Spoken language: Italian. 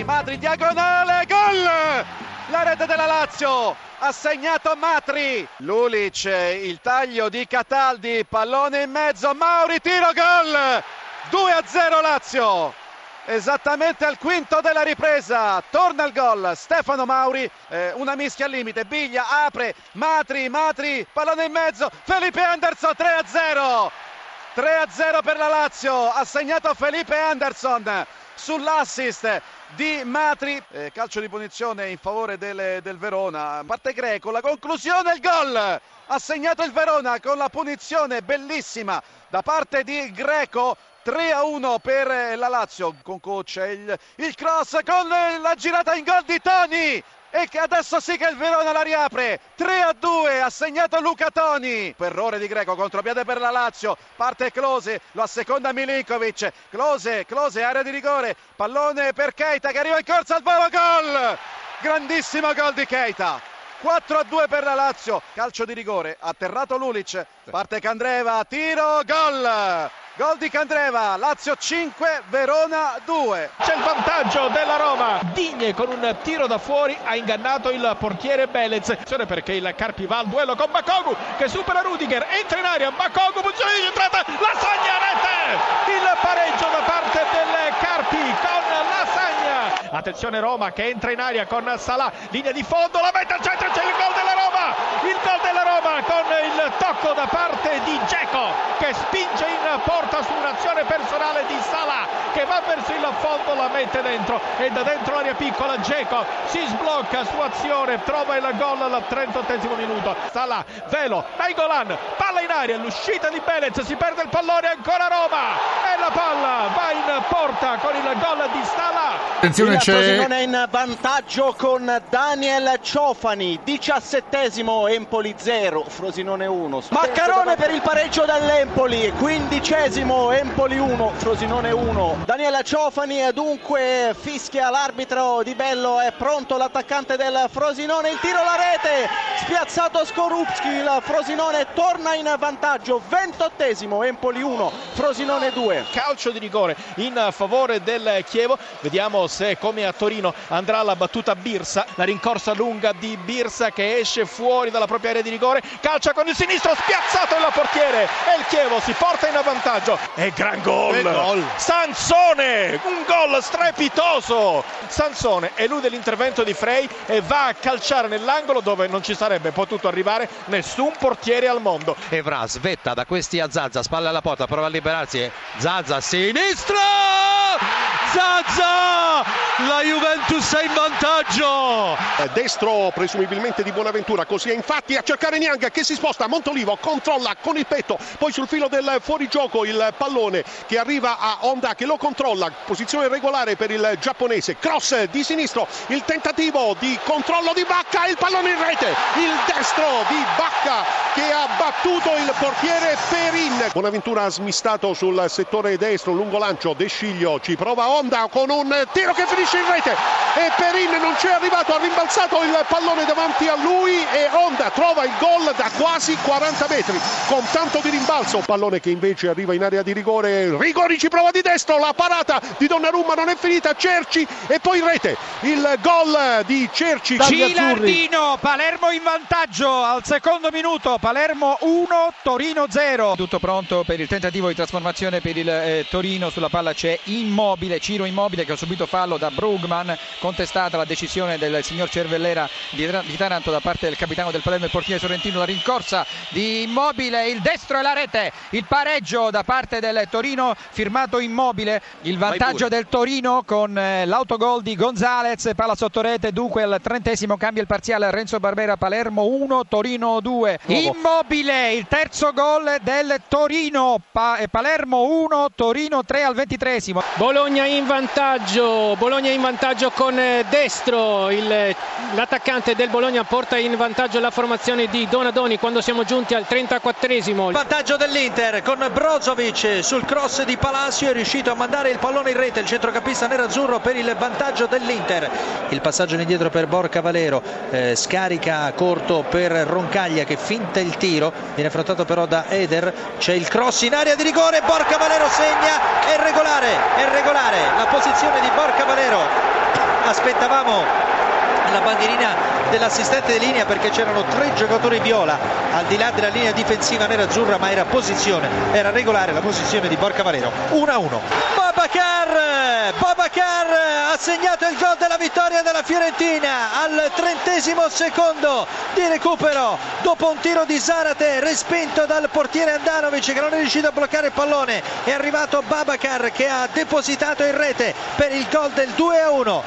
Matri, Matri diagonale, gol! La rete della Lazio ha segnato Matri. Lulic, il taglio di Cataldi, pallone in mezzo, Mauri, tiro, gol! 2 a 0 Lazio. Esattamente al quinto della ripresa, torna il gol Stefano Mauri, eh, una mischia al limite, Biglia apre, Matri, Matri, pallone in mezzo, Felipe Anderson 3 a 0. 3 a 0 per la Lazio, ha segnato Felipe Anderson sull'assist di Matri, eh, calcio di punizione in favore del, del, Verona, parte Greco, la conclusione, il gol, ha segnato il Verona con la punizione bellissima da parte di Greco, 3 a 1 per la Lazio. Con coach il, il cross con la girata in gol di Toni. E che adesso sì che il Verona la riapre. 3 a 2 ha segnato Luca Toni. Errore di Greco contropiede per la Lazio. Parte Close lo asseconda Milinkovic. Close Close area di rigore. Pallone per Keita che arriva in corsa al volo gol grandissimo gol di Keita 4 a 2 per la Lazio calcio di rigore atterrato Lulic parte Candreva tiro gol Gol di Candreva, Lazio 5, Verona 2. C'è il vantaggio della Roma. Digne con un tiro da fuori ha ingannato il portiere Belez. Perché il Carpi va al duello con Bakogu che supera Rudiger, entra in aria, Bakogu, posizione di entrata, la sagna rete! Il pareggio da parte del Carpi con la sagna. Attenzione Roma che entra in aria con Salah, linea di fondo, la mette al centro, c'è il gol della Roma! Il gol della Roma con il tocco da parte di Geco che spinge in porta su un'azione personale di Salah che va verso il fondo, la mette dentro e da dentro l'area piccola Geco si sblocca su azione, trova il gol al 38 minuto. Salah, velo, Nainggolan, palla in aria, l'uscita di Belez, si perde il pallone, ancora Roma e la palla va in porta con il gol di Salah. Attenzione c'è Frosinone in vantaggio con Daniel Ciofani, diciassettesimo Empoli 0, Frosinone 1. Maccarone per il pareggio dell'Empoli, quindicesimo Empoli 1, Frosinone 1. Daniela Ciofani dunque fischia l'arbitro Di Bello, è pronto l'attaccante del Frosinone, il tiro alla rete, spiazzato Skorupski, il Frosinone torna in vantaggio, ventottesimo Empoli 1, Frosinone 2. Calcio di rigore in favore del Chievo, vediamo se come a Torino andrà la battuta Birsa, la rincorsa lunga di Birsa che esce fuori dalla propria area di rigore, calcia con il sinistro, spiazzato il portiere e il Chievo si porta in vantaggio vantaggio e gran gol. gol. Sansone, un gol strepitoso. Sansone elude l'intervento di Frey e va a calciare nell'angolo dove non ci sarebbe potuto arrivare nessun portiere al mondo. Evra svetta da questi a Zazza, spalla alla porta, prova a liberarsi. Zazza a sinistra! Zazza! La Juventus è in vantaggio! Destro presumibilmente di Buonaventura, così è infatti a cercare Niang che si sposta, Montolivo controlla con il petto, poi sul filo del fuorigioco il pallone che arriva a Honda che lo controlla, posizione regolare per il giapponese, cross di sinistro, il tentativo di controllo di Bacca, il pallone in rete, il destro di Bacca che ha battuto il portiere Perin. Buonaventura ha smistato sul settore destro, lungo lancio, De Sciglio ci prova Honda con un tiro che finisce in rete. E Perin non c'è arrivato, ha rimbalzato il pallone davanti a lui e Honda trova il gol da quasi 40 metri. Con tanto di rimbalzo, pallone che invece arriva in in area di rigore, Rigori ci prova di destro, la parata di Donnarumma non è finita, Cerci e poi in rete il gol di Cerci. Gilardino, Palermo in vantaggio. Al secondo minuto, Palermo 1, Torino 0. Tutto pronto per il tentativo di trasformazione per il eh, Torino, sulla palla c'è Immobile, Ciro Immobile che ha subito fallo da Brugman, contestata la decisione del signor Cervellera di, di Taranto da parte del capitano del Palermo e portiere sorrentino, la rincorsa di Immobile, il destro e la rete, il pareggio da parte del Torino firmato immobile il vantaggio del Torino con eh, l'autogol di Gonzalez palla sotto rete dunque al trentesimo cambia il parziale Renzo Barbera Palermo 1 Torino 2 immobile il terzo gol del Torino pa- Palermo 1 Torino 3 al ventitresimo. Bologna in vantaggio Bologna in vantaggio con eh, destro. Il, l'attaccante del Bologna porta in vantaggio la formazione di Donadoni quando siamo giunti al 34esimo vantaggio dell'Inter con Brozovic sul cross di Palacio è riuscito a mandare il pallone in rete. Il centrocampista nerazzurro per il vantaggio dell'Inter. Il passaggio in indietro per Borca Valero eh, scarica corto per Roncaglia che finta il tiro. Viene affrontato però da Eder. C'è il cross in area di rigore. Borca Valero segna. È regolare è regolare la posizione di Borca Valero. Aspettavamo la bandierina dell'assistente di linea perché c'erano tre giocatori viola. Al di là della linea difensiva nera-azzurra ma era posizione, era regolare la posizione di Borca Valero. 1-1 Babacar Babacar ha segnato il gol della vittoria della Fiorentina al trentesimo secondo di recupero. Dopo un tiro di Zarate respinto dal portiere Andanovic che non è riuscito a bloccare il pallone è arrivato Babacar che ha depositato in rete per il gol del 2-1